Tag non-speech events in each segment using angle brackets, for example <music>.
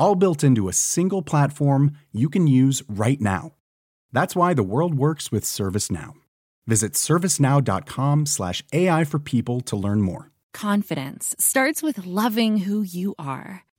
All built into a single platform you can use right now. That's why the world works with ServiceNow. Visit servicenow.com/slash AI for people to learn more. Confidence starts with loving who you are.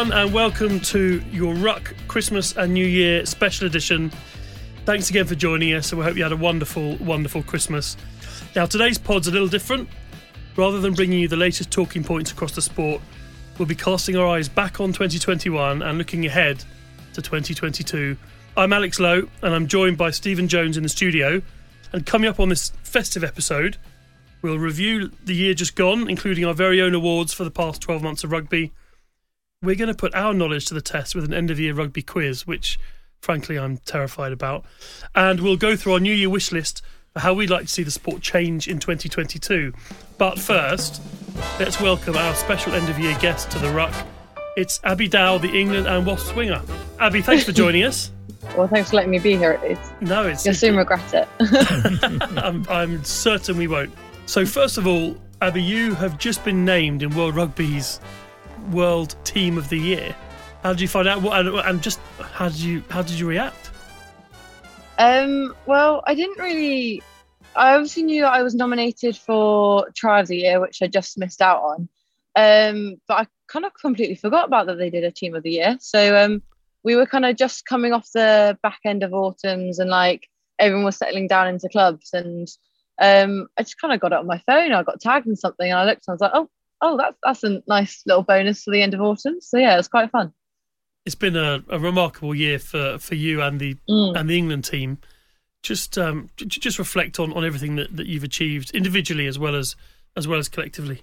Everyone, and welcome to your Ruck Christmas and New Year special edition. Thanks again for joining us, and we hope you had a wonderful, wonderful Christmas. Now, today's pod's a little different. Rather than bringing you the latest talking points across the sport, we'll be casting our eyes back on 2021 and looking ahead to 2022. I'm Alex Lowe, and I'm joined by Stephen Jones in the studio. And coming up on this festive episode, we'll review the year just gone, including our very own awards for the past 12 months of rugby. We're going to put our knowledge to the test with an end of year rugby quiz, which frankly I'm terrified about. And we'll go through our New Year wish list for how we'd like to see the sport change in 2022. But first, let's welcome our special end of year guest to the Ruck. It's Abby Dow, the England and Wasps winger. Abby, thanks for joining us. <laughs> Well, thanks for letting me be here. It's, No, it's you'll soon regret it. <laughs> I'm, I'm certain we won't. So, first of all, Abby, you have just been named in World Rugby's World Team of the Year. How did you find out? What and, just how did you how did you react? um, well, I didn't really. I obviously knew that I was nominated for Try of the Year, which I just missed out on. Um, but I kind of completely forgot about that they did a Team of the Year. So um, we were kind of just coming off the back end of autumns, and like everyone was settling down into clubs, and um, I just kind of got it on my phone. I got tagged in something, and I looked, and I was like, oh, oh, that's that's a nice little bonus for the end of autumn. So yeah, it's quite fun. It's been a, a remarkable year for, for you and the Mm. and the England team. Just um, j- just reflect on, on everything that, that you've achieved individually as well as as well as collectively.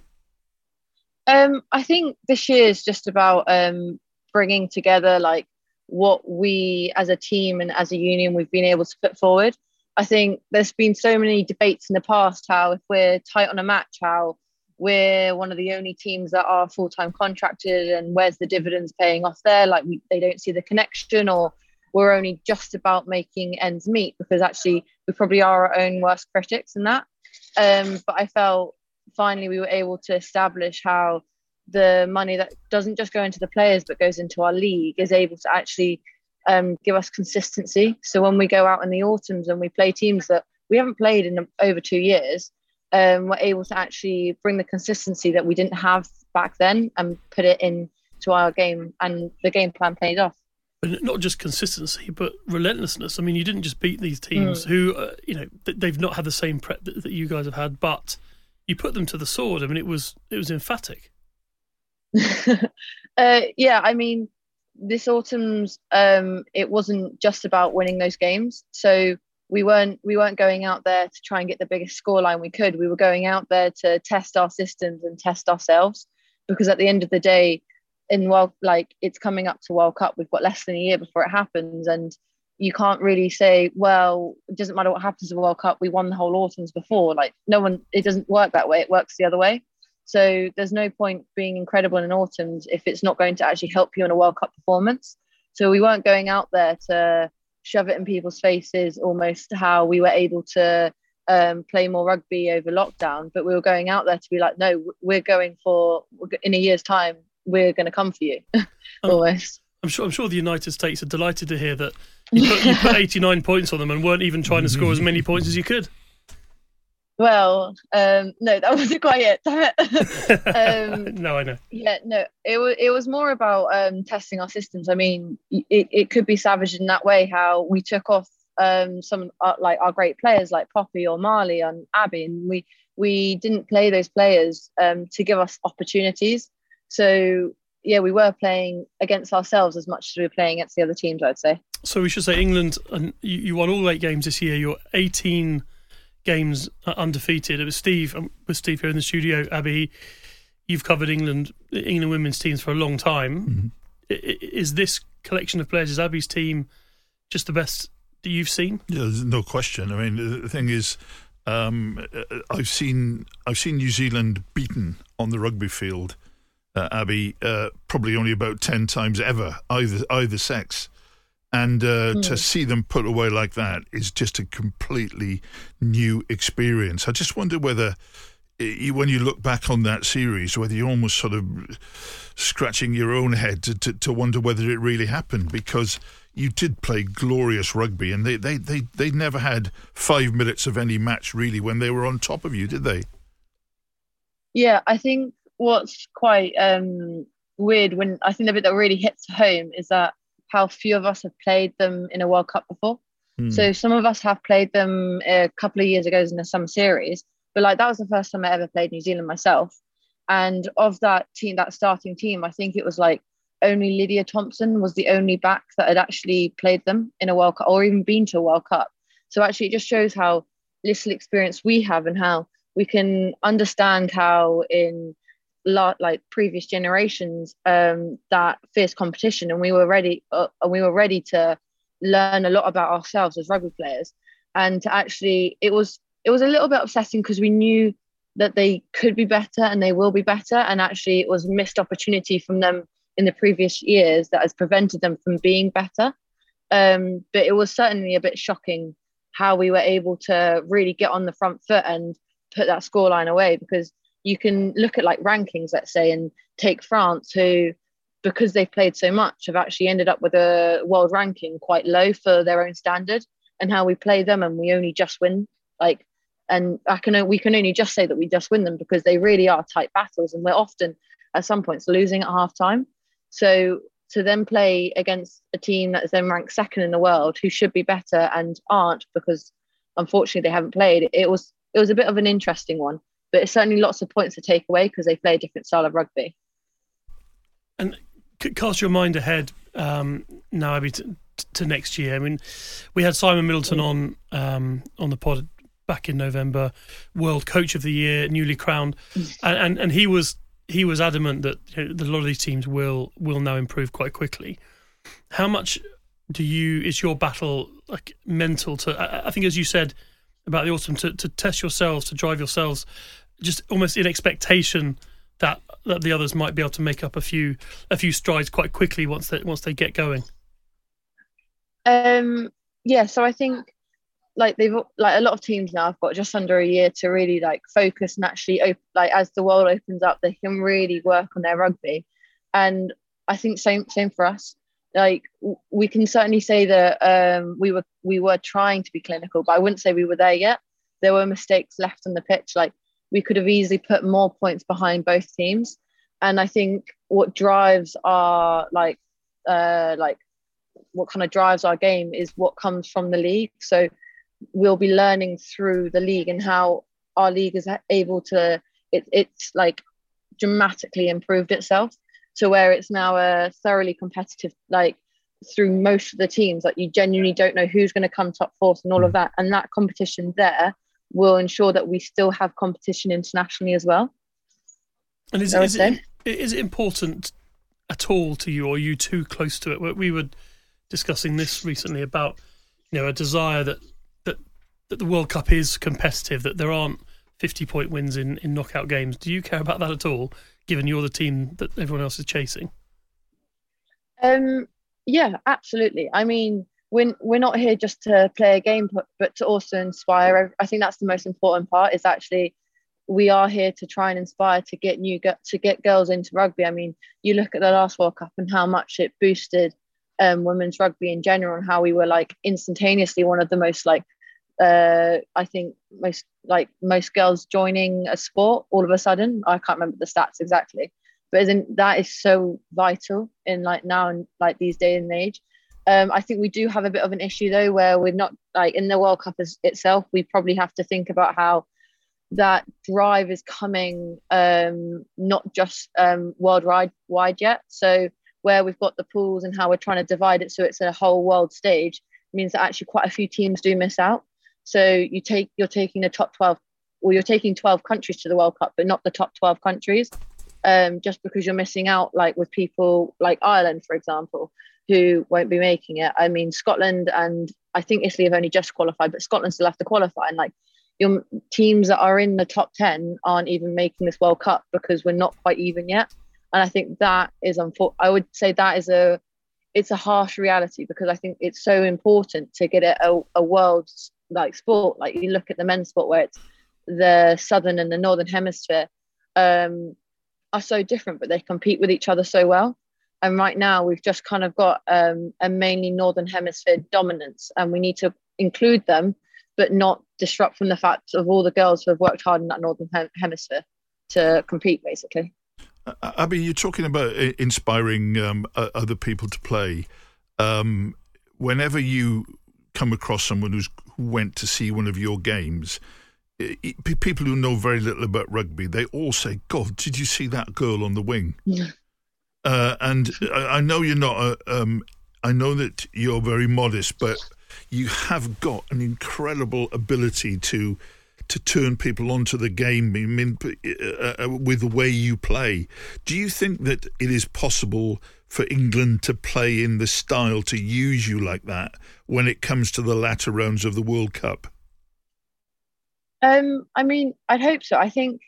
Um, I think this year is just about um, bringing together like what we as a team and as a union we've been able to put forward. I think there's been so many debates in the past how if we're tight on a match, how we're one of the only teams that are full time contracted, and where's the dividends paying off there? Like we, they don't see the connection, or we're only just about making ends meet because actually we probably are our own worst critics in that. Um, but I felt finally we were able to establish how the money that doesn't just go into the players but goes into our league is able to actually um, give us consistency. So when we go out in the autumns and we play teams that we haven't played in over two years, um, we're able to actually bring the consistency that we didn't have back then and put it into our game, and the game plan paid off. But not just consistency, but relentlessness. I mean, you didn't just beat these teams who, uh, you know, they've not had the same prep that, that you guys have had, but you put them to the sword. I mean, it was it was emphatic. <laughs> uh, yeah, I mean, this autumn's um, it wasn't just about winning those games. So we weren't we weren't going out there to try and get the biggest scoreline we could. We were going out there to test our systems and test ourselves because at the end of the day, in world like it's coming up to World Cup, we've got less than a year before it happens, and you can't really say, well, it doesn't matter what happens in the World Cup. We won the whole autumns before. Like no one, it doesn't work that way. It works the other way. So there's no point being incredible in an autumns if it's not going to actually help you in a World Cup performance. So we weren't going out there to shove it in people's faces, almost how we were able to um, play more rugby over lockdown. But we were going out there to be like, no, we're going for in a year's time, we're going to come for you, <laughs> almost. I'm sure. I'm sure the United States are delighted to hear that you put, you <laughs> put 89 points on them and weren't even trying to <laughs> score as many points as you could. Well, um, no, that <laughs> wasn't quite it. <laughs> um, no, I know. Yeah, no, it was it was more about um, testing our systems. I mean, it, it could be savage in that way. How we took off um, some uh, like our great players like Poppy or Marlie and Abby, and we we didn't play those players um, to give us opportunities. So yeah, we were playing against ourselves as much as we were playing against the other teams. I'd say. So we should say England, and you, you won all eight games this year. You're 18 games undefeated. It was Steve um, with Steve here in the studio. Abby, you've covered England, England women's teams for a long time. Mm-hmm. Is this collection of players, is Abby's team, just the best that you've seen? Yeah, there's no question. I mean, the thing is, um, I've seen I've seen New Zealand beaten on the rugby field, uh, Abby, uh, probably only about ten times ever, either either sex. And uh, mm. to see them put away like that is just a completely new experience. I just wonder whether, you, when you look back on that series, whether you're almost sort of scratching your own head to, to, to wonder whether it really happened because you did play glorious rugby and they, they, they, they never had five minutes of any match really when they were on top of you, did they? Yeah, I think what's quite um, weird when I think the bit that really hits home is that how few of us have played them in a World Cup before. Mm. So some of us have played them a couple of years ago in the summer series, but like that was the first time I ever played New Zealand myself. And of that team, that starting team, I think it was like only Lydia Thompson was the only back that had actually played them in a World Cup or even been to a World Cup. So actually, it just shows how little experience we have and how we can understand how in lot like previous generations um, that fierce competition, and we were ready. Uh, we were ready to learn a lot about ourselves as rugby players, and to actually it was it was a little bit upsetting because we knew that they could be better and they will be better, and actually it was missed opportunity from them in the previous years that has prevented them from being better. Um, but it was certainly a bit shocking how we were able to really get on the front foot and put that scoreline away because you can look at like rankings, let's say, and take France, who, because they've played so much, have actually ended up with a world ranking quite low for their own standard, and how we play them, and we only just win. Like, and I can we can only just say that we just win them because they really are tight battles, and we're often at some points losing at half time. So to then play against a team that is then ranked second in the world, who should be better and aren't because unfortunately they haven't played, it was it was a bit of an interesting one but it's certainly lots of points to take away because they play a different style of rugby. And cast your mind ahead um, now, Abby, to, to, next year. I mean, we had Simon Middleton on um, on the pod back in November, World Coach of the Year, newly crowned, and and, and he was he was adamant that you know, a lot of these teams will will now improve quite quickly. How much do you is your battle like mental to? I, I think as you said about the autumn to, to test yourselves, to drive yourselves, just almost in expectation that that the others might be able to make up a few a few strides quite quickly once they once they get going. Um. Yeah. So I think like they've like a lot of teams now have got just under a year to really like focus and actually op- like as the world opens up they can really work on their rugby and i think same same for us like we can certainly say that um, we were we were trying to be clinical, but I wouldn't say we were there yet. There were mistakes left on the pitch. Like we could have easily put more points behind both teams. And I think what drives our like uh, like what kind of drives our game is what comes from the league. So we'll be learning through the league and how our league is able to it, it's like dramatically improved itself to where it's now a thoroughly competitive like through most of the teams like you genuinely don't know who's going to come top fourth and all of mm. that and that competition there will ensure that we still have competition internationally as well and is, is it, is it important at all to you or are you too close to it we were discussing this recently about you know a desire that that that the World Cup is competitive, that there aren't fifty point wins in in knockout games. Do you care about that at all? Given you're the team that everyone else is chasing. Um. Yeah, absolutely. I mean, we're we're not here just to play a game, but, but to also inspire. I think that's the most important part. Is actually we are here to try and inspire to get new to get girls into rugby. I mean, you look at the last World Cup and how much it boosted um, women's rugby in general, and how we were like instantaneously one of the most like uh, I think most like most girls joining a sport all of a sudden. I can't remember the stats exactly, but isn't that is so vital in like now and like these days and age. Um, I think we do have a bit of an issue though, where we're not like in the World Cup as, itself. We probably have to think about how that drive is coming um, not just um, worldwide wide yet. So where we've got the pools and how we're trying to divide it so it's a whole world stage means that actually quite a few teams do miss out. So you take you're taking the top 12 or you're taking 12 countries to the World Cup, but not the top 12 countries. Um, just because you're missing out, like with people like Ireland, for example, who won't be making it. I mean, Scotland and I think Italy have only just qualified, but Scotland still have to qualify. And like your teams that are in the top 10 aren't even making this World Cup because we're not quite even yet. And I think that is unfortunate. I would say that is a it's a harsh reality because I think it's so important to get a, a world like sport. Like you look at the men's sport where it's the southern and the northern hemisphere um, are so different, but they compete with each other so well. And right now we've just kind of got um, a mainly northern hemisphere dominance, and we need to include them but not disrupt from the fact of all the girls who have worked hard in that northern hemisphere to compete, basically. Uh, uh, Abby, you're talking about inspiring um, other people to play. Um, whenever you come across someone who's who went to see one of your games, it, people who know very little about rugby, they all say, "God, did you see that girl on the wing?" <laughs> Uh, and I, I, know you're not. A, um, I know that you're very modest, but you have got an incredible ability to to turn people onto the game. I mean, uh, uh, with the way you play, do you think that it is possible for England to play in the style to use you like that when it comes to the latter rounds of the World Cup? Um, I mean, I'd hope so. I think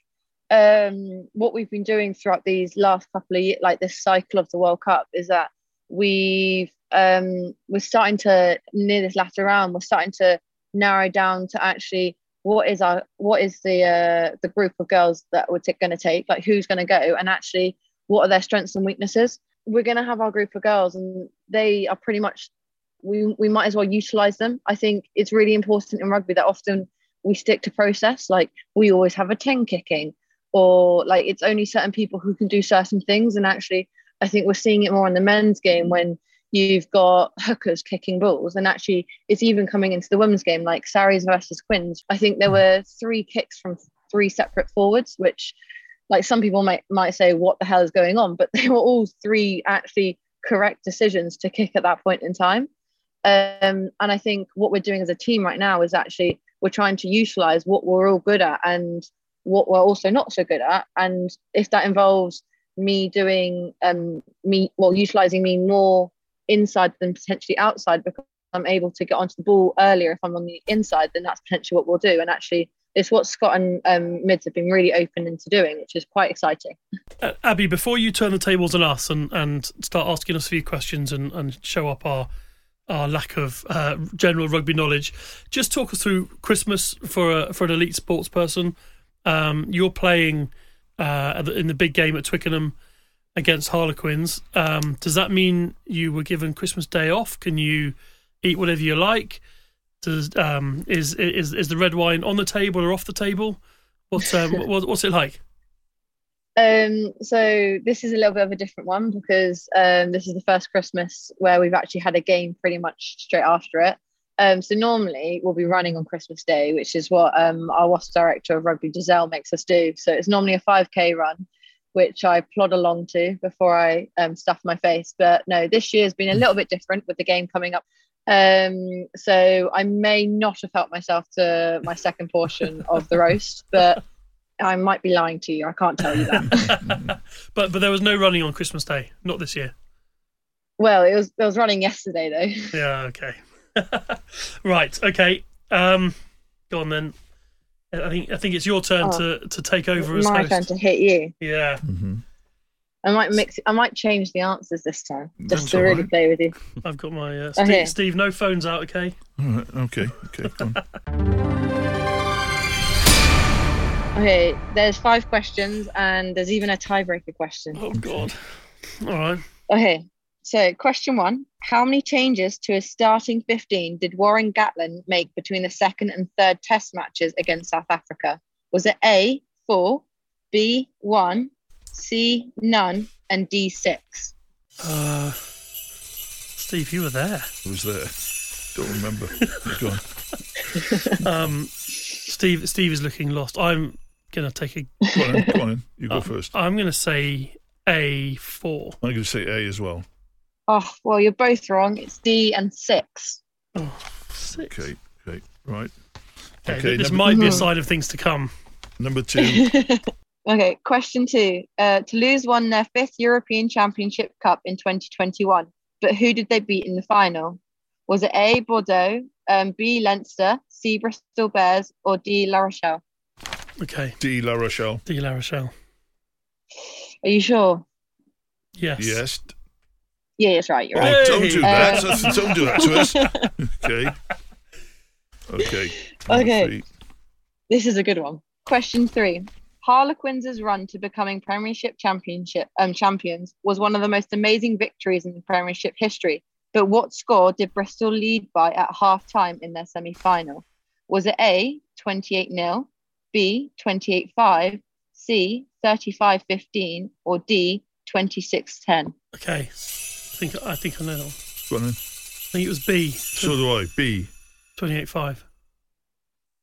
um, what we've been doing throughout these last couple of years, like this cycle of the World Cup, is that we've um, we're starting to near this latter round. We're starting to narrow down to actually what is our what is the uh, the group of girls that we're t- going to take, like who's going to go, and actually what are their strengths and weaknesses. We're going to have our group of girls, and they are pretty much we we might as well utilize them. I think it's really important in rugby that often we stick to process. Like we always have a ten kicking, or like it's only certain people who can do certain things, and actually I think we're seeing it more in the men's game when you've got hookers kicking balls and actually it's even coming into the women's game like Sarries versus Quins. I think there were three kicks from three separate forwards, which like some people might might say what the hell is going on, but <laughs> they were all three actually correct decisions to kick at that point in time. Um, and I think what we're doing as a team right now is actually we're trying to utilize what we're all good at and what we're also not so good at. And if that involves me doing um me well utilizing me more inside than potentially outside because I'm able to get onto the ball earlier if I'm on the inside then that's potentially what we'll do and actually it's what Scott and um, Mids have been really open into doing, which is quite exciting. Uh, Abby, before you turn the tables on us and, and start asking us a few questions and, and show up our our lack of uh, general rugby knowledge, just talk us through Christmas for a, for an elite sports person. Um, you're playing uh, in the big game at Twickenham against Harlequins. Um, does that mean you were given Christmas Day off? Can you eat whatever you like? Does um, is is is the red wine on the table or off the table? What's <laughs> um, what, what's it like? Um, so this is a little bit of a different one because um, this is the first Christmas where we've actually had a game pretty much straight after it. Um, so normally we'll be running on Christmas Day, which is what um, our WASP director of rugby, Giselle, makes us do. So it's normally a 5k run, which I plod along to before I um, stuff my face. But no, this year's been a little bit different with the game coming up. Um, so I may not have helped myself to my second portion of the roast, but I might be lying to you. I can't tell you that. <laughs> <laughs> but but there was no running on Christmas Day, not this year. Well, it was it was running yesterday though. Yeah. Okay. <laughs> right. Okay. Um, go on then. I think I think it's your turn Oh. to, to take over as My host. turn to hit you. Yeah. hmm I might mix. I might change the answers this time, just That's to really right. play with you. I've got my uh, Steve, Okay. Steve. No phones out. Okay. All right. Okay. Okay. <laughs> Okay, there's five questions, and there's even a tiebreaker question. Oh God. All right. Okay, so question one: How many changes to his starting 15 did Warren Gatland make between the second and third Test matches against South Africa? Was it A four, B one, C none, and D six? Uh, Steve, you were there. I was there. Don't remember. <laughs> Go on. <laughs> Um, Steve. Steve is looking lost. I'm gonna take a. Go on. In. Go on. In. You go Uh, first. I'm gonna say a four. I'm going to say A as well. Oh, well, you're both wrong. It's D and six. Oh, six. Okay. Okay. Right. Okay, Okay, this number- might be a sign of things to come. Number two. <laughs> Okay, question two. Uh, Toulouse won their fifth European Championship Cup in 2021, but who did they beat in the final? Was it A, Bordeaux, um, B, Leinster, C, Bristol Bears, or D, La Rochelle? Okay, D. La Rochelle. D. La Rochelle. Are you sure? Yes. Yes. Yeah, that's right. You're Oh, right. don't do Uh, that. That's- don't do that to us. <laughs> Okay. Okay. Okay. This is a good one. Question three. Harlequins' run to becoming Premiership Championship um, champions was one of the most amazing victories in Premiership history. But what score did Bristol lead by at half time in their semi final? Was it A, 28 0, B, 28 5, C, 35 15, or D, 26 10? Okay. I think I think I know that one. Go on in. I think it was B. So do I. B. Twenty-eight five.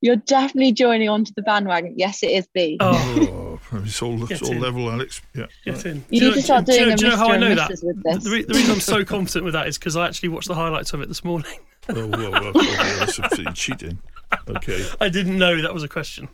You're definitely joining onto the bandwagon. Yes, it is B. Oh, Oh, <laughs> it's all, it's Get all in. level, Alex. Yeah. get in. You Do need to start do doing know- a do you know how I know that? With The, this. the re- the reason I'm so <laughs> confident with that is because I actually watched the highlights of it this morning. Oh, well, well, okay, <laughs> that's absolutely cheating. Okay. I didn't know that was a question.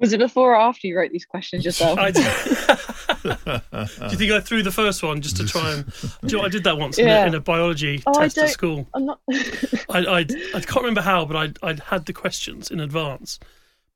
Was it before or after you wrote these questions yourself? I did. <laughs> do you think I threw the first one just to try and? <laughs> Do you know, I did that once in, a, in a biology Oh, I test at school. I'm not. <laughs> I, I I can't remember how, but I'd, I'd had the questions in advance.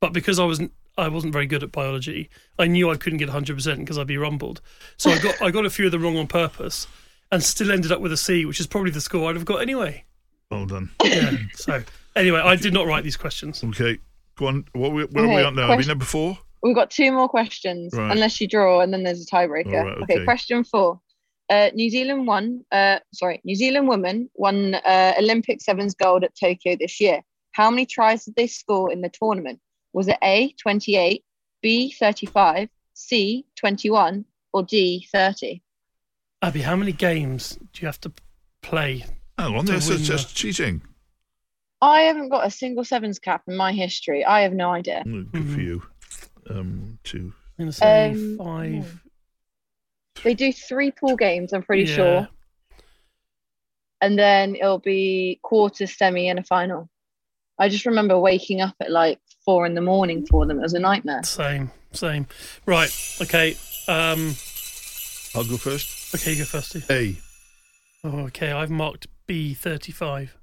But because I wasn't I wasn't very good at biology, I knew I couldn't get 100 percent because I'd be rumbled. So I got I got a few of them wrong on purpose, and still ended up with a C, which is probably the score I'd have got anyway. Well done. Yeah. So anyway, I did not write these questions. Okay. Go on. What we, where are we Okay, at now? Are we question- number four? We've got two more questions, Right. unless you draw, and then there's a tiebreaker. All right, okay. okay. question four. Uh, New Zealand won. Uh, sorry, New Zealand women won uh, Olympic sevens gold at Tokyo this year. How many tries did they score in the tournament? Was it A twenty eight, B thirty five, C twenty one, or D thirty? Abby, how many games do you have to play? Hang on, this win is just cheating. I haven't got a single sevens cap in my history. I have no idea. Mm, Good for you. Um, two. I'm going to say Um, five. They do three pool games. I'm pretty Yeah. sure. and then it'll be quarter, semi, and a final. I just remember waking up at like four in the morning for them. It was a nightmare. Same, same. Right. Okay. Um. I'll go first. Okay, you go first. Steve. A. Oh, okay. I've marked B thirty-five.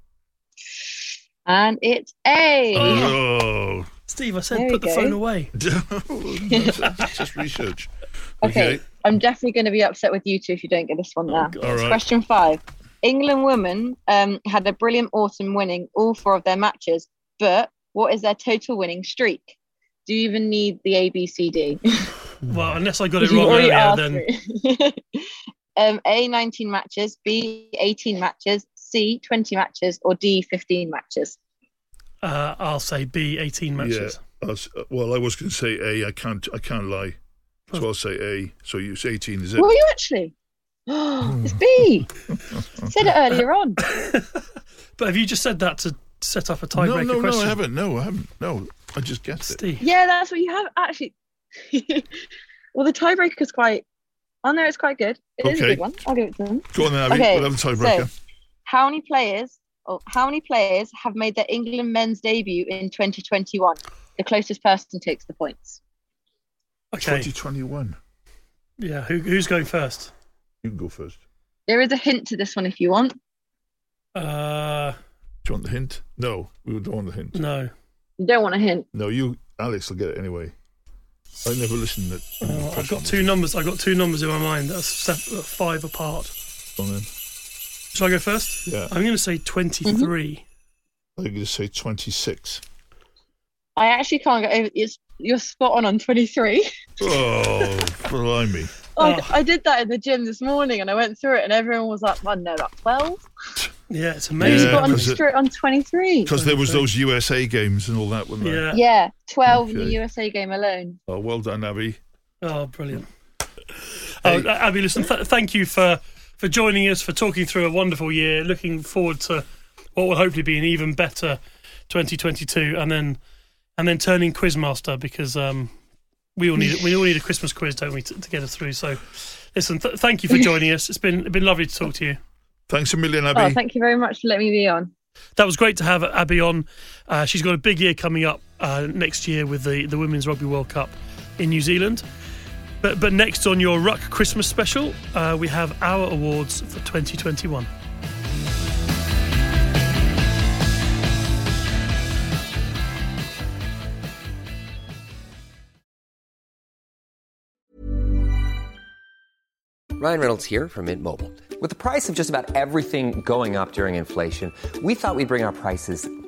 And it's A. Oh. Steve, I said There put the go. phone away. <laughs> That's just research. Okay. Okay. I'm definitely going to be upset with you two if you don't get this one now. God. All right. Question five. England women um, had a brilliant autumn winning all four of their matches, but what is their total winning streak? Do you even need the ABCD? <laughs> Well, unless I got it wrong earlier, then <laughs> um, A, 19 matches, B, 18 matches, C, 20 matches, or D, 15 matches. uh, I'll say B eighteen matches. I was- uh, well, I was going to say A. I can't. I can't lie. So I'll say A. So you say eighteen, is it? Were you actually? <gasps> it's B. <laughs> Said it earlier on. <laughs> But have you just said that to set up a No, tiebreaker no, no. question? I haven't. No, I haven't. No, I just guessed it. Yeah, that's what you have actually. <laughs> well, the tiebreaker's quite. Oh no, it's quite good. It is a Okay. good one. I'll give it to them. Go on then, Abby. Okay, We'll have a tiebreaker. So, how many players? Or how many players have made their England men's debut in 2021? The closest person takes the points. Okay. Twenty twenty one. Yeah. Who, who's going first? You can go first. There is a hint to this one if you want. Uh, Do you want the hint? No, we don't want the hint. no. You don't want a hint. No, you, Alex, will get it anyway. I never listened to Oh, I've got two numbers. I've got two numbers in my mind. That's se- uh, five apart. on then. Shall I go first? Yeah. I'm going to say 23. Mm-hmm. I'm going to say 26. I actually can't get over. It's you're spot on on 23. Oh, blimey. <laughs> I, Oh. I did that in the gym this morning, and I went through it, and everyone was like, "Well, no, about 12." Yeah, it's You amazing. Yeah, got on 'cause it- straight on 23. Because there was those USA games and all that, wasn't there? Yeah. Yeah, 12 in the USA game alone. Oh, well done, Abby. Oh, brilliant. Hey. Oh, Abby, listen, th- thank you for, for joining us, for talking through a wonderful year. Looking forward to what will hopefully be an even better 2022, and then and then turning quizmaster because um, we all need we all need a Christmas quiz, don't we, to, to get us through. So, listen, th- thank you for <laughs> joining us. It's been it's been lovely to talk to you. Thanks a million, Oh, Abby. thank you very much for letting me be on. That was great to have Abby on. Uh, she's got a big year coming up uh, next year with the, the Women's Rugby World Cup in New Zealand. But, but next on your Ruck Christmas special, uh, we have our awards for 2021. Ryan Reynolds here from Mint Mobile. With the price of just about everything going up during inflation, we thought we'd bring our prices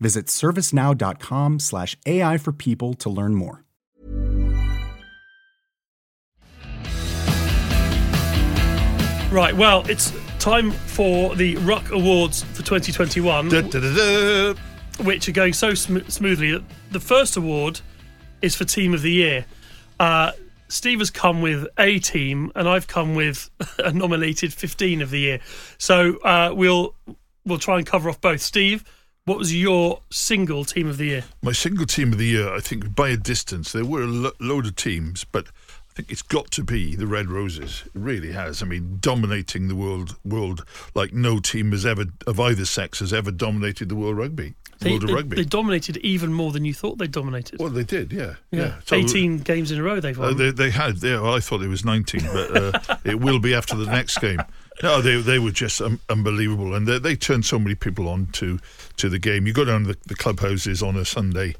Visit servicenow.com/slash AI for people to learn more. Right, well, it's time for the Ruck Awards for 2021, Da, da, da, da. which are going so sm- smoothly that the first award is for Team of the Year. Uh, Steve has come with a team, and I've come with <laughs> a nominated 15 of the year. So uh, we'll we'll try and cover off both. Steve, what was your single team of the year? My single team of the year, I think by a distance, there were a lo- load of teams, but I think it's got to be the Red Roses. It really has. I mean, dominating the world, world like no team has ever of either sex has ever dominated the world rugby, They, world of they- rugby. they dominated even more than you thought they dominated. well, they did, yeah, yeah, yeah. So- 18 games in a row they've Uh, won. they, they had. Yeah, well, I thought it was 19, but uh, <laughs> it will be after the next game. No, they they were just um, unbelievable, and they, they turned so many people on to to the game. You go down to the, the clubhouses on a Sunday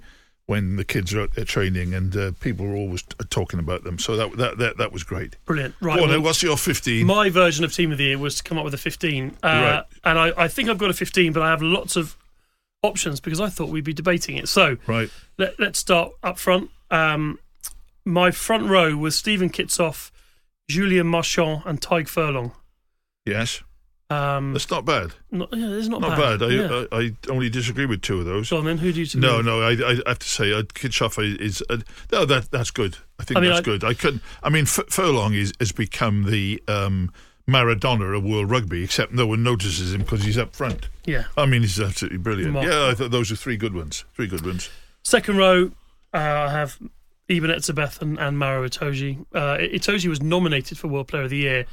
when the kids are out there training, and uh, people are always t- talking about them. So that that that, that was great. Brilliant. Right. On, well, what's your 15? my version of team of the year was to come up with a 15. Uh, Right. And I, I think I've got a 15, but I have lots of options because I thought we'd be debating it. So right. let, let's start up front. Um, my front row was Steven Kitshoff, Julien Marchand, and Tadhg Furlong. Yes, Um, that's not bad. not, yeah, it's not, Not bad. I, Yeah. I I only disagree with two of those. Go on then. Who do you? No, no, I, I have to say, uh, Kitshoff is uh, no, that that's good. I think I mean, that's good. I couldn't. I mean, F- Furlong is, has become the um, Maradona of world rugby, except no one notices him because he's up front. Yeah. I mean, he's absolutely brilliant. Mark. Yeah, I thought those are three good ones. Three good ones. Second row, uh, I have Eben Etzebeth and, and Maro Itoje. Uh, Itoje was nominated for World Player of the Year.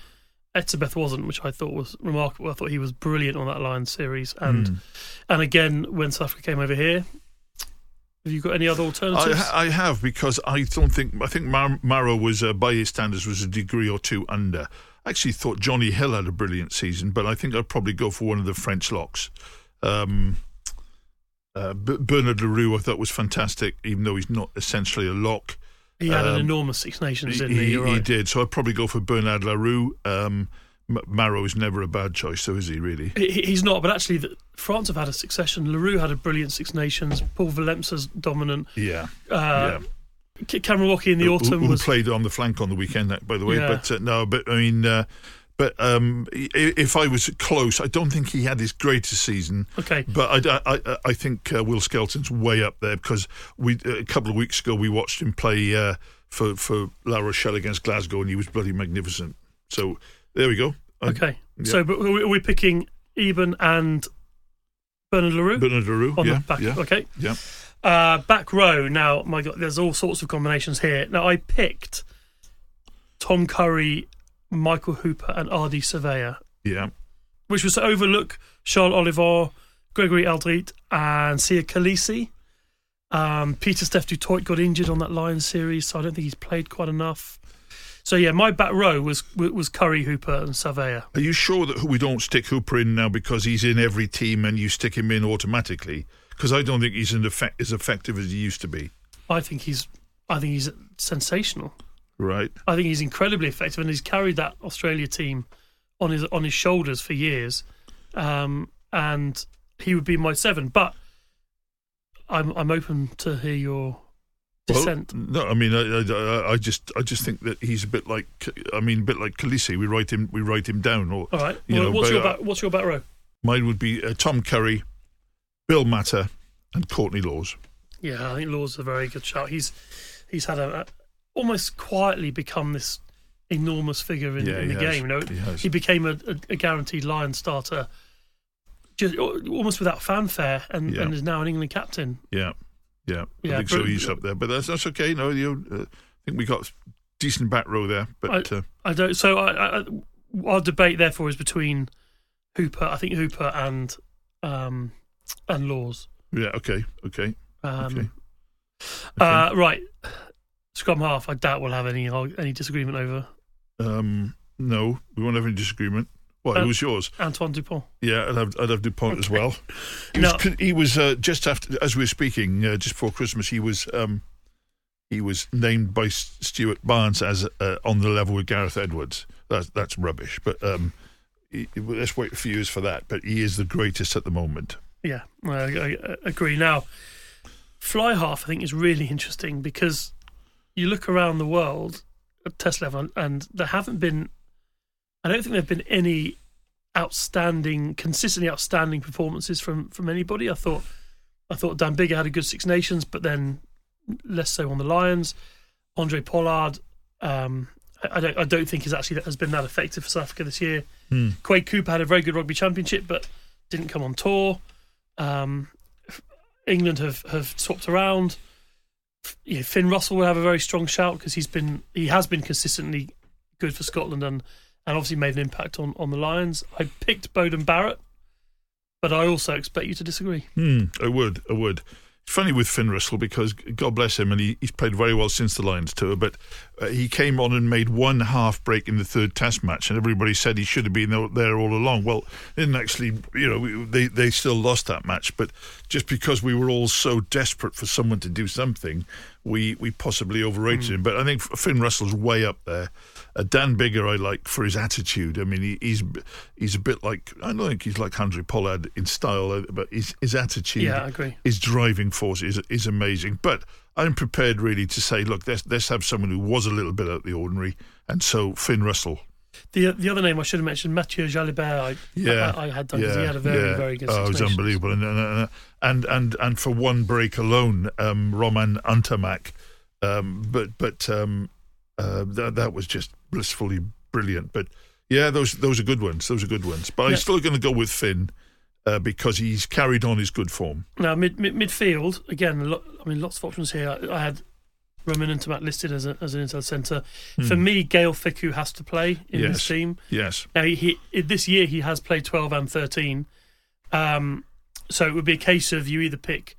Etzebeth wasn't, which I thought was remarkable. I thought he was brilliant on that Lions series, and Hmm. and again when South Africa came over here. Have you got any other I, alternatives? ha- I have because I don't think I think Mar- Maro was uh, by his standards was a degree or two under. I actually thought Jonny Hill had a brilliant season, but I think I'd probably go for one of the French locks. Um, uh, B- Bernard Le Roux I thought was fantastic, even though he's not essentially a lock. He had an um, enormous Six Nations, didn't he? he, You're he did. So I'd probably go for Bernard Le Roux. Um, Maro is never a bad choice, so is he really? He's not, but actually, the, France have had a succession. Larue had a brilliant Six Nations. Paul Willemse's dominant. Yeah. Uh, yeah. Cameron Woki in the Who- autumn who, was. played on the flank on the weekend, by the way. Yeah. But uh, no, but I mean, uh, but um, if I was close, I don't think he had his greatest season. Okay. But I, I, I- think uh, Will Skelton's way up there because we a couple of weeks ago we watched him play uh, for for La Rochelle against Glasgow and he was bloody magnificent. So there we go. I- Okay. yeah. So, but are we- picking Eben and Bernard Le Roux? Bernard Le Roux, on yeah, the back. yeah, Okay. yeah. Uh, back row. Now, my God, there's all sorts of combinations here. Now, I picked Tom Curry, Michael Hooper, and Ardie Savea, Yeah, which was to overlook Charles Ollivon, Gregory Alldritt, and Siya Kolisi. Um, Pieter-Steph du Toit got injured on that Lions series, so I don't think he's played quite enough. So yeah, my back row was was Curry, Hooper, and Surveyor. Are you sure that we don't stick Hooper in now because he's in every team and you stick him in automatically? Because I don't think he's effect, as effective as he used to be. I think he's I think he's sensational. Right? I think he's incredibly effective, and he's carried that Australia team on his on his shoulders for years. Um, and he would be my seven, but I'm I'm open to hear your dissent. Well, no, I mean, I, I, I just, I just think that he's a bit like, I mean, a bit like Kolisi. We write him, we write him down. Or All right, you well, know, what's but, your back, what's your back row? Mine would be uh, Tom Curry, Bill Matter, and Courtney Lawes. Yeah, I think Law's is a very good shout. He's he's had a almost quietly become this enormous figure in, Yeah, in the has. game. You know, He he became a, a, a guaranteed Lion starter, just almost without fanfare, and, Yeah. and is now an England captain. Yeah, yeah, Yeah, I think so. but- He's up there, but that's that's okay. No, you, uh, I think we got decent back row there. But I- uh, I don't. So I, I, our debate therefore is between Hooper. I think Hooper and um, and Lawes. yeah, okay, okay, Um, okay. Uh, right, scrum half. I doubt we'll have any any disagreement over Um, no, we won't have any disagreement. What? It was yours. Antoine Dupont. Yeah, I'd have, I'd have Dupont as well. <laughs> He No. was, he was uh, just after, as we were speaking, uh, just before Christmas. He was um, he was named by S- Stuart Barnes as uh, on the level with Gareth Edwards. That's that's rubbish. But um, he, let's wait a few years for that. But he is the greatest at the moment. Yeah, I, I agree. Now, fly half I think is really interesting because you look around the world at test level and there haven't been. I don't think there have been any outstanding, consistently outstanding performances from from anybody. I thought, I thought Dan Biggar had a good Six Nations, but then less so on the Lions. Handré Pollard, um, I, I don't, I don't think is actually has been that effective for South Africa this year. Quade Cooper had a very good rugby championship, but didn't come on tour. Um, England have have swapped around. Yeah, Finn Russell will have a very strong shout because he's been he has been consistently good for Scotland and and obviously made an impact on on the Lions. I picked Beauden Barrett, but I also expect you to disagree. Hmm, I would, I would. It's funny with Finn Russell because God bless him, and he, he's played very well since the Lions tour. But uh, he came on and made one half break in the third Test match, and everybody said he should have been there, all along. Well, didn't actually, you know, they they still lost that match, but just because we were all so desperate for someone to do something, we we possibly overrated him. But I think Finn Russell's way up there. Uh, Dan Biggar, I like for his attitude. I mean, he, he's he's a bit like I don't think he's like Handré Pollard in style, uh, but his his attitude Yeah, I agree. his driving force is is amazing. But I'm prepared really to say, look, let's let's have someone who was a little bit out of the ordinary, and so Finn Russell. The the other name I should have mentioned, Matthieu Jalibert. I, Yeah, I, I had done because he had a very yeah. very good. Oh, it was unbelievable, and and, and and for one break alone, um, Romain Ntamack. Um, but but um, uh, that that was just blissfully brilliant. But yeah, those those are good ones. Those are good ones. But I'm still going to go with Finn uh, because he's carried on his good form. Now mid, mid midfield again. lot- I mean, lots of options here. I, I had Romain Ntamack listed as a, as an inside centre. For me, Gaël Fickou has to play in. Yes. this team. Yes. Now he, he this year he has played twelve and thirteen, um, so it would be a case of you either pick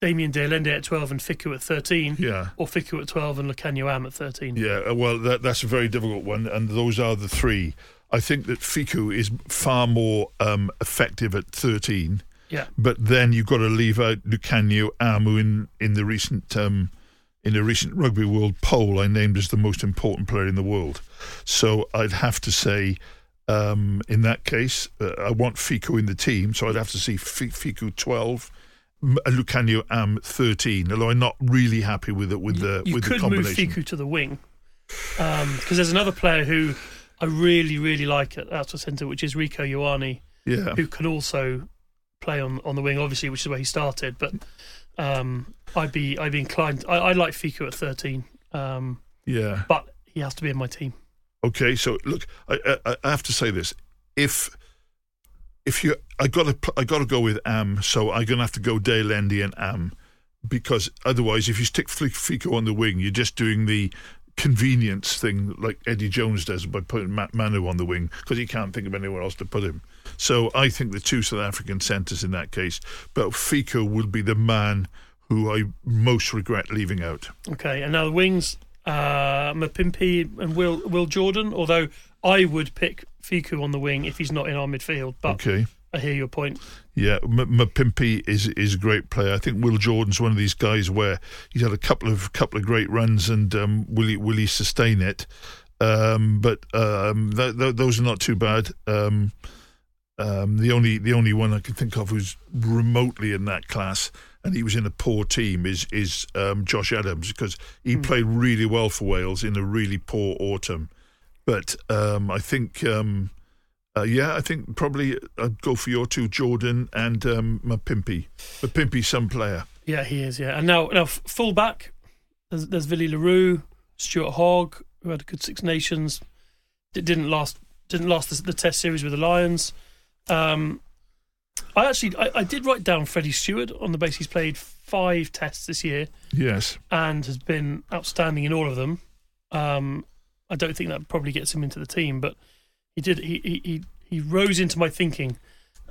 Damian De Allende at twelve and Fickou at thirteen, Yeah. or Fickou at twelve and Lukhanyo Am at thirteen. Yeah, uh, well, that, that's a very difficult one, and those are the three. I think that Fickou is far more um, effective at 13, Yeah. but then you've got to leave out Lukhanyo Amu in, in the recent um, in a recent Rugby World poll I named as the most important player in the world. So I'd have to say Um, in that case, uh, I want Fickou in the team, so I'd have to see F- Fickou twelve, M- uh, Lukhanyo Am thirteen. Although I'm not really happy with it with the you with the could move. Fickou to the wing because there's another player who I really, really like at outside centre, which is Rieko Ioane, Yeah, who can also play on, on the wing, obviously, which is where he started. But um, I'd be I'd be inclined. I, I like Fickou at 13, um, yeah. but he has to be in my team. Okay, so look, I, I, I have to say this: if if you, I got to, I got to go with Am, so I'm gonna have to go De Allende and Am, because otherwise, if you stick Fickou on the wing, you're just doing the convenience thing like Eddie Jones does by putting Matt Manu on the wing because he can't think of anywhere else to put him. So I think the two South African centres in that case, but Fickou will be the man who I most regret leaving out. Okay, and now the wings, uh, Mapimpi and Will Will Jordan. Although I would pick Fickou on the wing if he's not in our midfield, but Okay. I hear your point. Yeah, Mapimpi is is a great player. I think Will Jordan's one of these guys where he's had a couple of couple of great runs, and um, will he will he sustain it? Um, but um, th- th- those are not too bad. Um, the only the only one I can think of who's remotely in that class, and he was in a poor team, is is um, Josh Adams because he played really well for Wales in a really poor autumn. But um, I think. Um, uh, yeah, I think probably I'd go for your two, Jordan and um, Mapimpi. Mapimpi's some player. Yeah, he is. Yeah, and now now full back. There's, there's Willie Le Roux, Stuart Hogg, who had a good Six Nations. It didn't last. Didn't last the, the Test series with the Lions. Um, I actually I, I did write down Freddie Stewart on the basis he's played five Tests this year Yes. and has been outstanding in all of them. Um, I don't think that probably gets him into the team, but he did. He he he, he rose into my thinking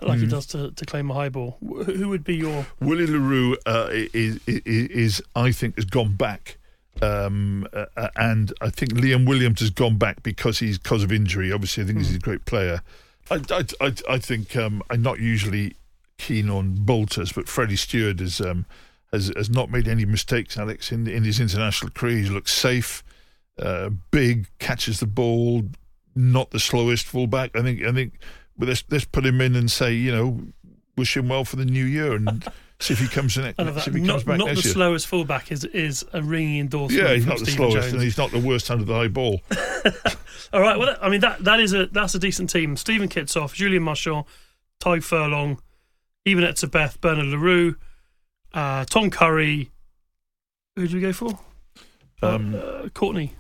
like he does to, to claim a high ball. Who would be your Willie Le Roux uh, is, is, is, I think, has gone back. Um, uh, and I think Liam Williams has gone back because he's because of injury. Obviously, I think he's a great player. I, I, I, I think um, I'm not usually keen on bolters, but Freddie Stewart has um, has has not made any mistakes, Alex, in in his international career. He looks safe, uh, big, catches the ball, not the slowest fullback. I think I think. Let's let's put him in and say, you know, wish him well for the new year and see if he comes in. I love See if he comes Not, back not the year. slowest fullback is is a ringing endorsement. Yeah, he's not the Stephen slowest, Jones. and he's not the worst under the high ball. <laughs> All right. Well, I mean that that is a that's a decent team. Steven Kitshoff, Julien Marchand, Tadhg Furlong, Eben Etzebeth, Bernard Le Roux, uh, Tom Curry. Who did we go for? Um, Uh, Courtney.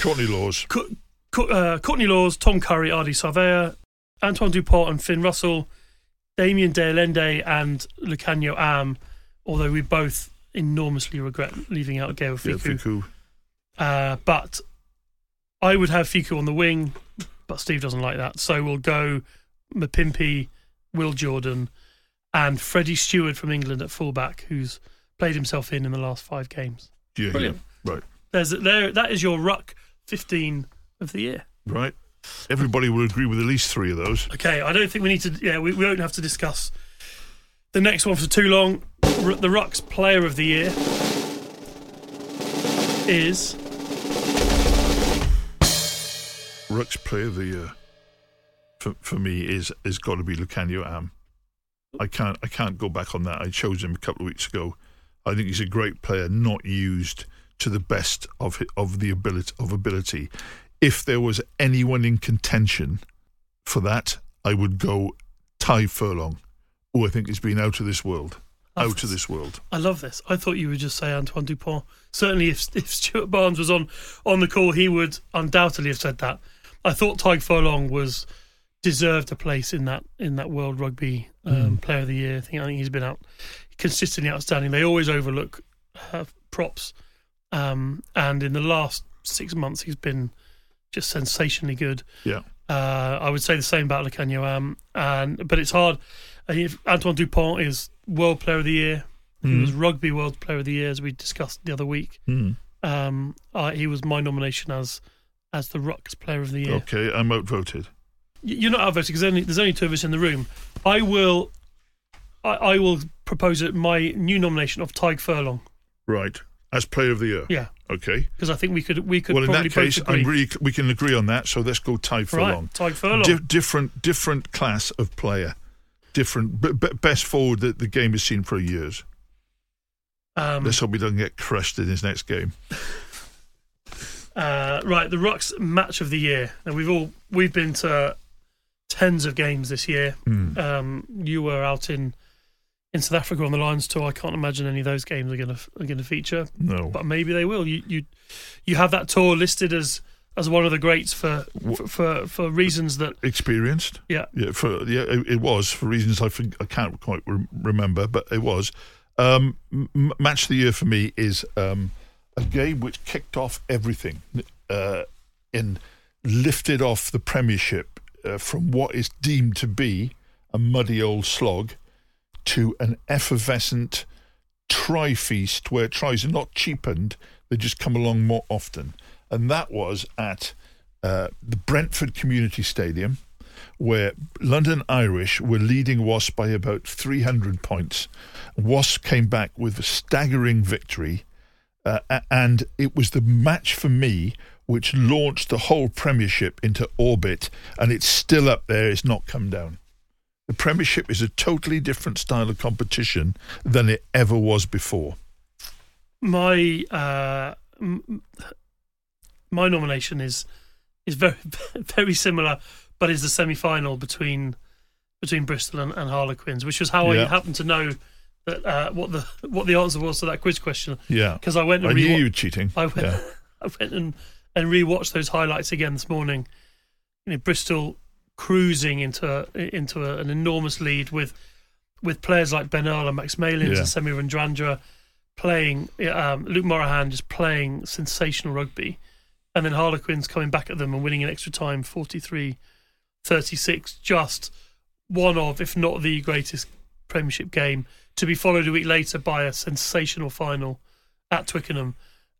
Courtney Lawes. Co- Co- uh, Courtney Lawes, Tom Curry, Ardie Savea, Antoine Dupont, and Finn Russell, Damian De Allende, and Lukhanyo Am. Although we both enormously regret leaving out Gaël Yeah, Fickou. Fickou. Uh, but I would have Fickou on the wing, but Steve doesn't like that. So we'll go Mapimpi, Will Jordan, and Freddie Stewart from England at fullback, who's played himself in in the last five games. Yeah, Brilliant. yeah. Right, There's there. That is your ruck 15 of the year. right. Everybody will agree with at least three of those. Okay, I don't think we need to. Yeah, we, we won't have to discuss the next one for too long. R- the Ruck's Player of the Year is Ruck's player of the year for for me is is got to be Lukhanyo Am. I can't I can't go back on that. I chose him a couple of weeks ago. I think he's a great player, not used to the best of of the ability of ability. If there was anyone in contention for that, I would go Tadhg Furlong, who I think has been out of this world, out of this world. I love this. I thought you would just say Antoine Dupont. Certainly, if if Stuart Barnes was on on the call, he would undoubtedly have said that. I thought Tadhg Furlong was deserved a place in that in that World Rugby um, Player of the Year. I think I think he's been out consistently outstanding. They always overlook uh, props, um, and in the last six months, he's been just sensationally good. Yeah. Uh, I would say the same about Lukhanyo Am, and but it's hard. Antoine Dupont is World Player of the Year. He was Rugby World Player of the Year, as we discussed the other week. Mm. Um, uh, he was my nomination as as the Rucks Player of the Year. Okay, I'm outvoted. You're not outvoted because only, there's only two of us in the room. I will, I, I will propose it, my new nomination of Tadhg Furlong. Right, as player of the year. Yeah, Okay. because I think we could we could Well, in that case. I'm really we can agree on that. So let's go Tadhg Furlong. right, Tadhg Furlong. Di- different different class of player, different b- b- best forward that the game has seen for years. um, Let's hope he doesn't get crushed in his next game. <laughs> Uh, right, the Rucks match of the year. Now we've all we've been to tens of games this year. Hmm. Um, you were out in in South Africa on the Lions tour. I can't imagine any of those games are going to are going to feature, No, but maybe they will. You you you have that tour listed as as one of the greats for for for, for reasons that experienced. yeah Yeah, for yeah, it, it was for reasons I, think, I can't quite re- remember, but it was. Um, m- match of the year for me is um, a game which kicked off everything uh, and lifted off the Premiership uh, from what is deemed to be a muddy old slog to an effervescent try feast where tries are not cheapened; they just come along more often, and that was at uh, the Brentford Community Stadium where London Irish were leading Wasp by about 300 points. Wasp came back with a staggering victory, uh, and it was the match for me which launched the whole Premiership into orbit, and it's still up there, it's not come down. The Premiership is a totally different style of competition than it ever was before. my uh, m- my nomination is is very <laughs> very similar, but is the semi final between between Bristol and, and Harlequins, which was how I happened to know that uh, what the <laughs> what the answer was to that quiz question Yeah. because I went I and knew you were cheating. I went, Yeah. <laughs> I went and, and rewatched those highlights again this morning. You know, Bristol cruising into into a, an enormous lead with with players like Ben Earl and Max Malins Yeah. and Semi Radradra playing, um, Luke Morahan just playing sensational rugby. And then Harlequins coming back at them and winning in extra time 43 36. Just one of, if not the greatest Premiership game, to be followed a week later by a sensational final at Twickenham.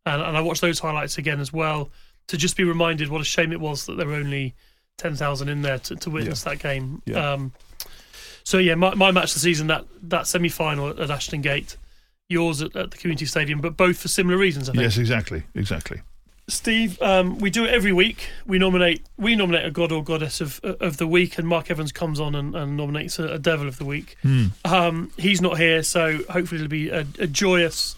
And, and I watched those highlights again as well to just be reminded what a shame it was that there were only 10,000 in there to, to witness that game. Yeah. Um, so, yeah, my, my match of the season, that, that semi final at, at Ashton Gate, yours at, at the Community Stadium, but both for similar reasons, I think. Yes, exactly. Exactly. Steve, um, we do it every week. We nominate we nominate a god or goddess of of the week, and Mark Evans comes on and, and nominates a, a devil of the week. Um, he's not here, so hopefully it'll be a, a joyous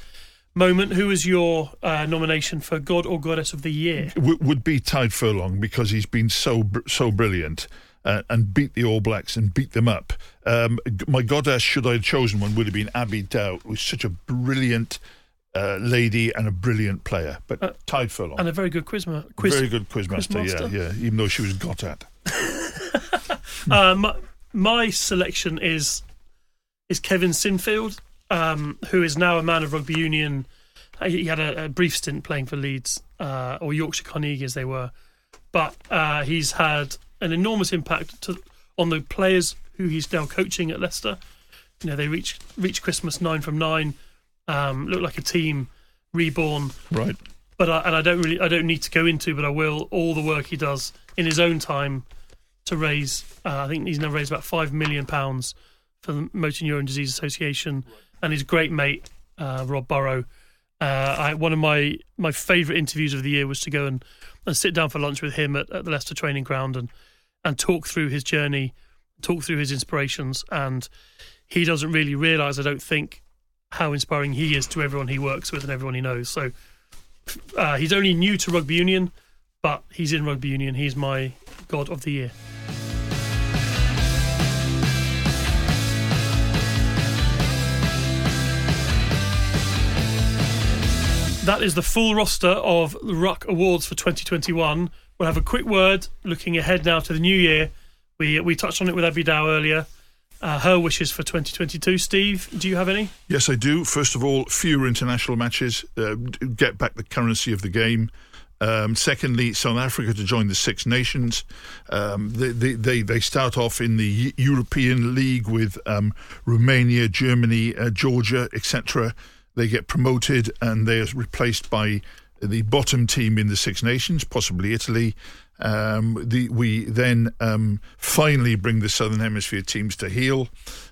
moment. Who is your uh, nomination for god or goddess of the year? w- would be Tadhg Furlong because he's been so br- so brilliant uh, and beat the All Blacks and beat them up. Um, my goddess, should I have chosen one, would have been Abby Dow, who's such a brilliant uh, lady and a brilliant player. But Tadhg Furlong, And a very good quiz, ma- quiz very good quizmaster, quizmaster. yeah, yeah. Even though she was got at. <laughs> Uh, my, my selection is is Kevin Sinfield, um, who is now a man of rugby union. Uh, He had a, a brief stint playing for Leeds uh, or Yorkshire Carnegie, as they were, but uh, he's had an enormous impact to, on the players who he's now coaching at Leicester. You know, they reached reached Christmas nine from nine, um, look like a team reborn Right. but I, and I don't really I don't need to go into, but I will all the work he does in his own time to raise. Uh, I think he's now raised about five million pounds for the Motor Neurone Disease Association, and his great mate uh, Rob Burrow. Uh, I, one of my my favourite interviews of the year was to go and, and sit down for lunch with him at, at the Leicester training ground and and talk through his journey, talk through his inspirations, and he doesn't really realise, I don't think, how inspiring he is to everyone he works with and everyone he knows. So uh, he's only new to rugby union, but he's in rugby union. He's my god of the year. That is the full roster of the Ruck Awards for 2021. We'll have a quick word looking ahead now to the new year. We we touched on it with Abby Dow earlier. Uh, her wishes for 2022. Steve, do you have any? Yes, I do. First of all, fewer international matches, uh, get back the currency of the game. Um, secondly, South Africa to join the Six Nations. Um, they, they, they, start off in the European League with um, Romania, Germany, uh, Georgia, etc. They get promoted and they are replaced by the bottom team in the Six Nations, possibly Italy. Um, the, we then um, finally bring the Southern Hemisphere teams to heel.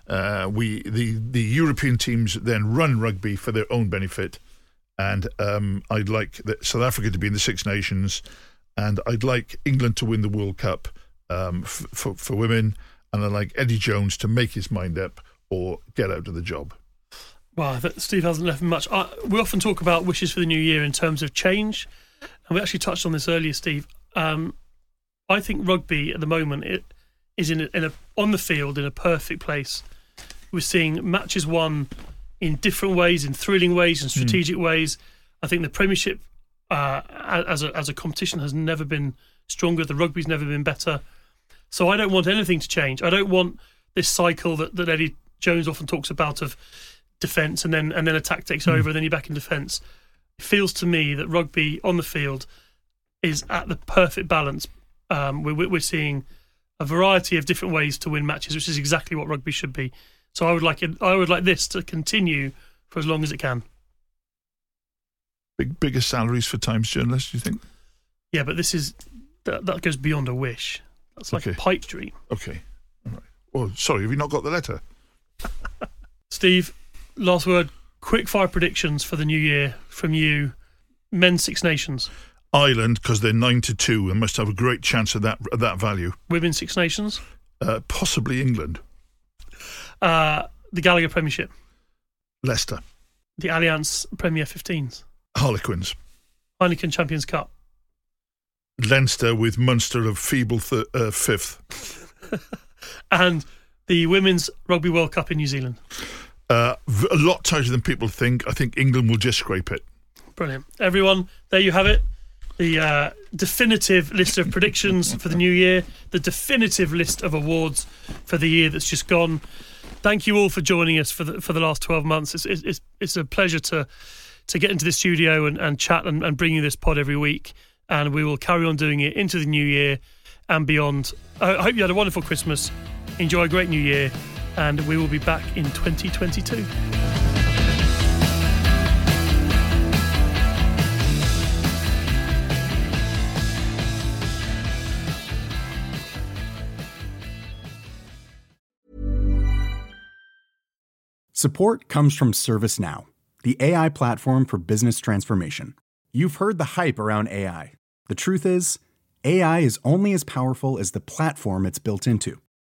Uh, we the the European teams then run rugby for their own benefit, and um, I'd like South Africa to be in the Six Nations, and I'd like England to win the World Cup um, f- for for women, and I'd like Eddie Jones to make his mind up or get out of the job. Wow, Steve hasn't left me much. I, we often talk about wishes for the new year in terms of change, and we actually touched on this earlier, Steve. Um, I think rugby at the moment it is in a, in a on the field in a perfect place. We're seeing matches won in different ways, in thrilling ways, in strategic ways. I think the Premiership uh, as a as a competition has never been stronger. The rugby's never been better. So I don't want anything to change. I don't want this cycle that, that Eddie Jones often talks about of defence and then and then attack takes over and then you're back in defence. It feels to me that rugby on the field is at the perfect balance. Um, we're, we're seeing a variety of different ways to win matches, which is exactly what rugby should be. So I would like it, I would like this to continue for as long as it can. Big bigger salaries for Times journalists, do you think? Yeah, but this is that, that goes beyond a wish. That's like a pipe dream. Okay. All right. Well, sorry, have you not got the letter? Steve, last word. Quick fire predictions for the new year from you. Men's Six Nations, Ireland, because they're nine to two and must have a great chance of that of that value. Women's Six Nations, Uh, possibly England, uh, the Gallagher Premiership, Leicester, the Allianz Premier 15s, Harlequins, Heineken Champions Cup, Leinster with Munster of feeble th- uh, fifth. <laughs> and the Women's Rugby World Cup in New Zealand. Uh, a lot tighter than people think. I think England will just scrape it. Brilliant. Everyone, there you have it. The uh, definitive list of predictions for the new year, the definitive list of awards for the year that's just gone. Thank you all for joining us for the for the last twelve months. It's it's, it's a pleasure to to get into the studio and, and chat and, and bring you this pod every week. And we will carry on doing it into the new year and beyond. I hope you had a wonderful Christmas. Enjoy a great new year, and we will be back in 2022. Support comes from ServiceNow, the AI platform for business transformation. You've heard the hype around AI. The truth is, AI is only as powerful as the platform it's built into.